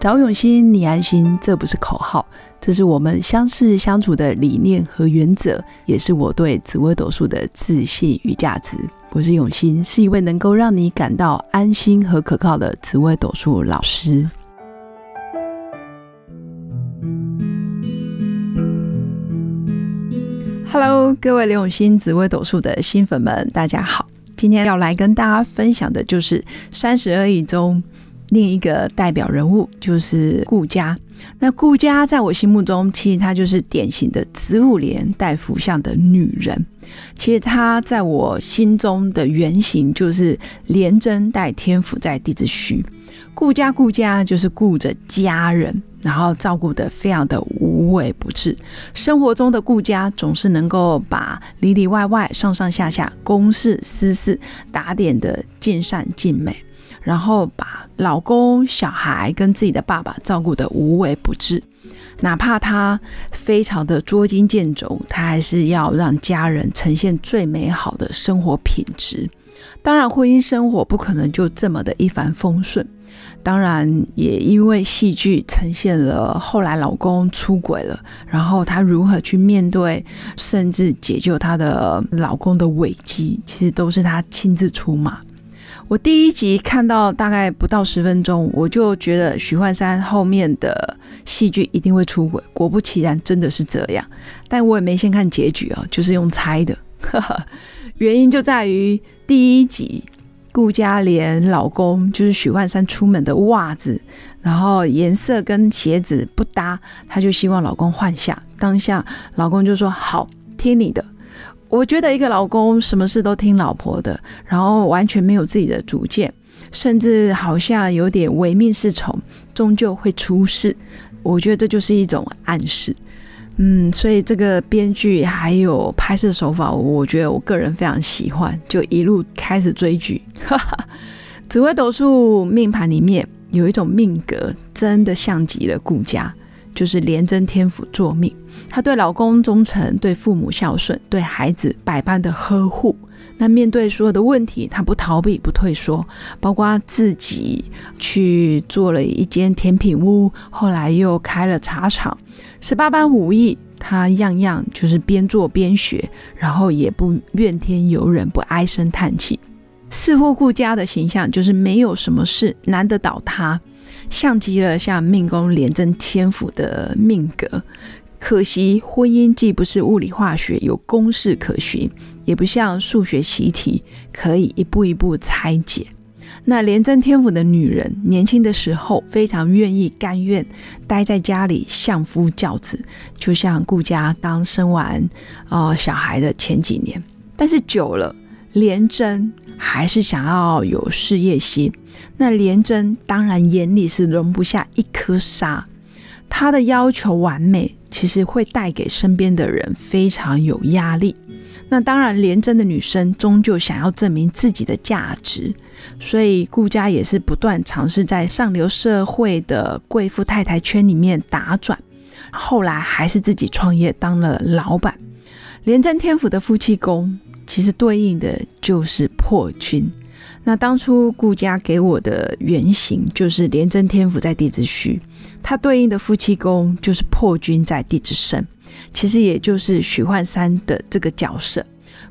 找永新，你安心，这不是口号，这是我们相识相处的理念和原则，也是我对紫微斗数的自信与价值。我是永新，是一位能够让你感到安心和可靠的紫微斗数老师。Hello，各位刘永新紫微斗数的新粉们，大家好！今天要来跟大家分享的就是三十而已中。另一个代表人物就是顾家。那顾家在我心目中，其实她就是典型的子午连带福相的女人。其实她在我心中的原型就是廉贞带天府在地之虚。顾家顾家就是顾着家人，然后照顾的非常的无微不至。生活中的顾家总是能够把里里外外、上上下下、公事私事打点的尽善尽美。然后把老公、小孩跟自己的爸爸照顾得无微不至，哪怕他非常的捉襟见肘，他还是要让家人呈现最美好的生活品质。当然，婚姻生活不可能就这么的一帆风顺。当然，也因为戏剧呈现了后来老公出轨了，然后她如何去面对，甚至解救她的老公的危机，其实都是她亲自出马。我第一集看到大概不到十分钟，我就觉得许幻山后面的戏剧一定会出轨。果不其然，真的是这样。但我也没先看结局哦，就是用猜的。原因就在于第一集顾家连老公就是许幻山出门的袜子，然后颜色跟鞋子不搭，她就希望老公换下。当下老公就说：“好，听你的。”我觉得一个老公什么事都听老婆的，然后完全没有自己的主见，甚至好像有点唯命是从，终究会出事。我觉得这就是一种暗示。嗯，所以这个编剧还有拍摄手法，我觉得我个人非常喜欢，就一路开始追剧。紫微斗数命盘里面有一种命格，真的像极了顾家。就是廉贞天府作命，她对老公忠诚，对父母孝顺，对孩子百般的呵护。那面对所有的问题，她不逃避，不退缩，包括自己去做了一间甜品屋，后来又开了茶厂，十八般武艺，她样样就是边做边学，然后也不怨天尤人，不唉声叹气。似乎顾家的形象就是没有什么事难得倒她。像极了像命宫廉贞天府的命格，可惜婚姻既不是物理化学有公式可循，也不像数学习题可以一步一步拆解。那廉贞天府的女人，年轻的时候非常愿意甘愿待在家里相夫教子，就像顾家刚生完呃小孩的前几年，但是久了。廉贞还是想要有事业心，那廉贞当然眼里是容不下一颗沙，他的要求完美，其实会带给身边的人非常有压力。那当然，廉贞的女生终究想要证明自己的价值，所以顾家也是不断尝试在上流社会的贵妇太太圈里面打转，后来还是自己创业当了老板。廉贞天府的夫妻宫。其实对应的就是破军。那当初顾家给我的原型就是廉贞天府在地之虚，它对应的夫妻宫就是破军在地之生。其实也就是许幻山的这个角色。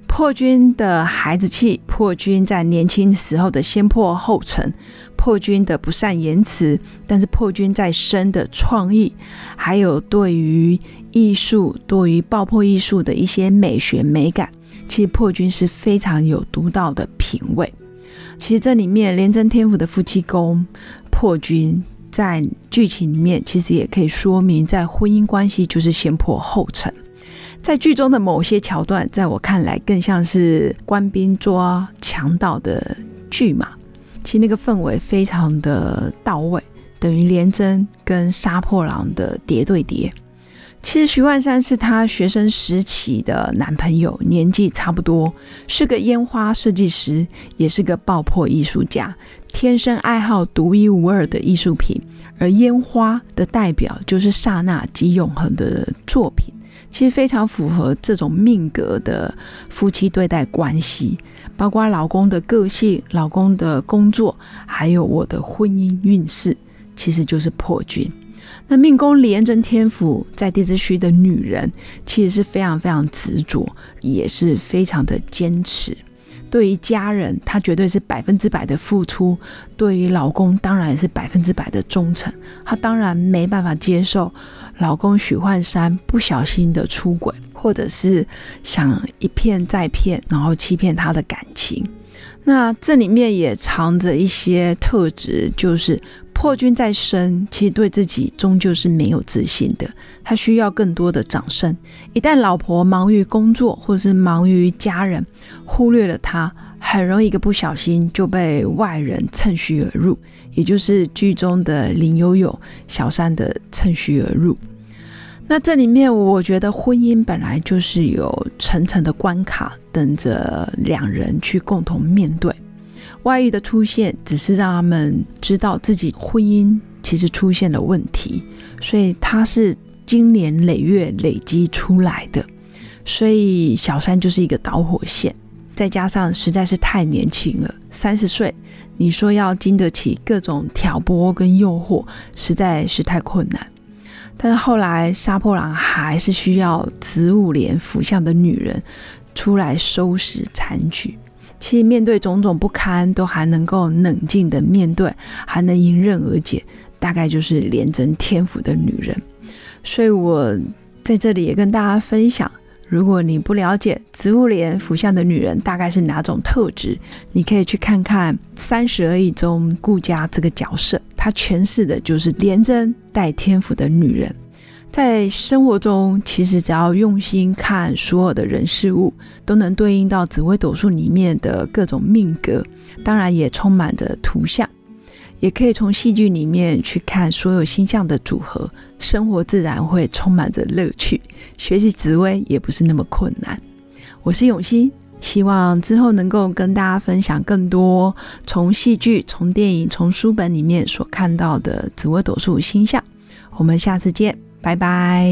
破军的孩子气，破军在年轻时候的先破后成，破军的不善言辞，但是破军在生的创意，还有对于艺术、对于爆破艺术的一些美学美感。其实破军是非常有独到的品味。其实这里面廉贞天府的夫妻宫破军，在剧情里面其实也可以说明，在婚姻关系就是先破后成。在剧中的某些桥段，在我看来更像是官兵抓强盗的剧嘛。其实那个氛围非常的到位，等于廉贞跟杀破狼的叠对叠。其实徐万山是他学生时期的男朋友，年纪差不多，是个烟花设计师，也是个爆破艺术家，天生爱好独一无二的艺术品。而烟花的代表就是刹那即永恒的作品，其实非常符合这种命格的夫妻对待关系，包括老公的个性、老公的工作，还有我的婚姻运势。其实就是破军。那命宫廉贞天府在地支虚的女人，其实是非常非常执着，也是非常的坚持。对于家人，她绝对是百分之百的付出；对于老公，当然也是百分之百的忠诚。她当然没办法接受老公许幻山不小心的出轨，或者是想一骗再骗，然后欺骗她的感情。那这里面也藏着一些特质，就是破军在身，其实对自己终究是没有自信的，他需要更多的掌声。一旦老婆忙于工作或是忙于家人，忽略了他，很容易一个不小心就被外人趁虚而入，也就是剧中的林悠悠、小三的趁虚而入。那这里面，我觉得婚姻本来就是有层层的关卡等着两人去共同面对。外遇的出现，只是让他们知道自己婚姻其实出现了问题，所以它是经年累月累积出来的。所以小三就是一个导火线，再加上实在是太年轻了，三十岁，你说要经得起各种挑拨跟诱惑，实在是太困难。但是后来，杀破狼还是需要子午连府相的女人出来收拾残局。其实面对种种不堪，都还能够冷静的面对，还能迎刃而解，大概就是廉贞天府的女人。所以我在这里也跟大家分享，如果你不了解子午连府相的女人大概是哪种特质，你可以去看看《三十而已》中顾家这个角色。她诠释的就是廉贞带天府的女人，在生活中，其实只要用心看所有的人事物，都能对应到紫微斗数里面的各种命格，当然也充满着图像，也可以从戏剧里面去看所有星象的组合，生活自然会充满着乐趣，学习紫微也不是那么困难。我是永新。希望之后能够跟大家分享更多从戏剧、从电影、从书本里面所看到的紫微斗数星象。我们下次见，拜拜。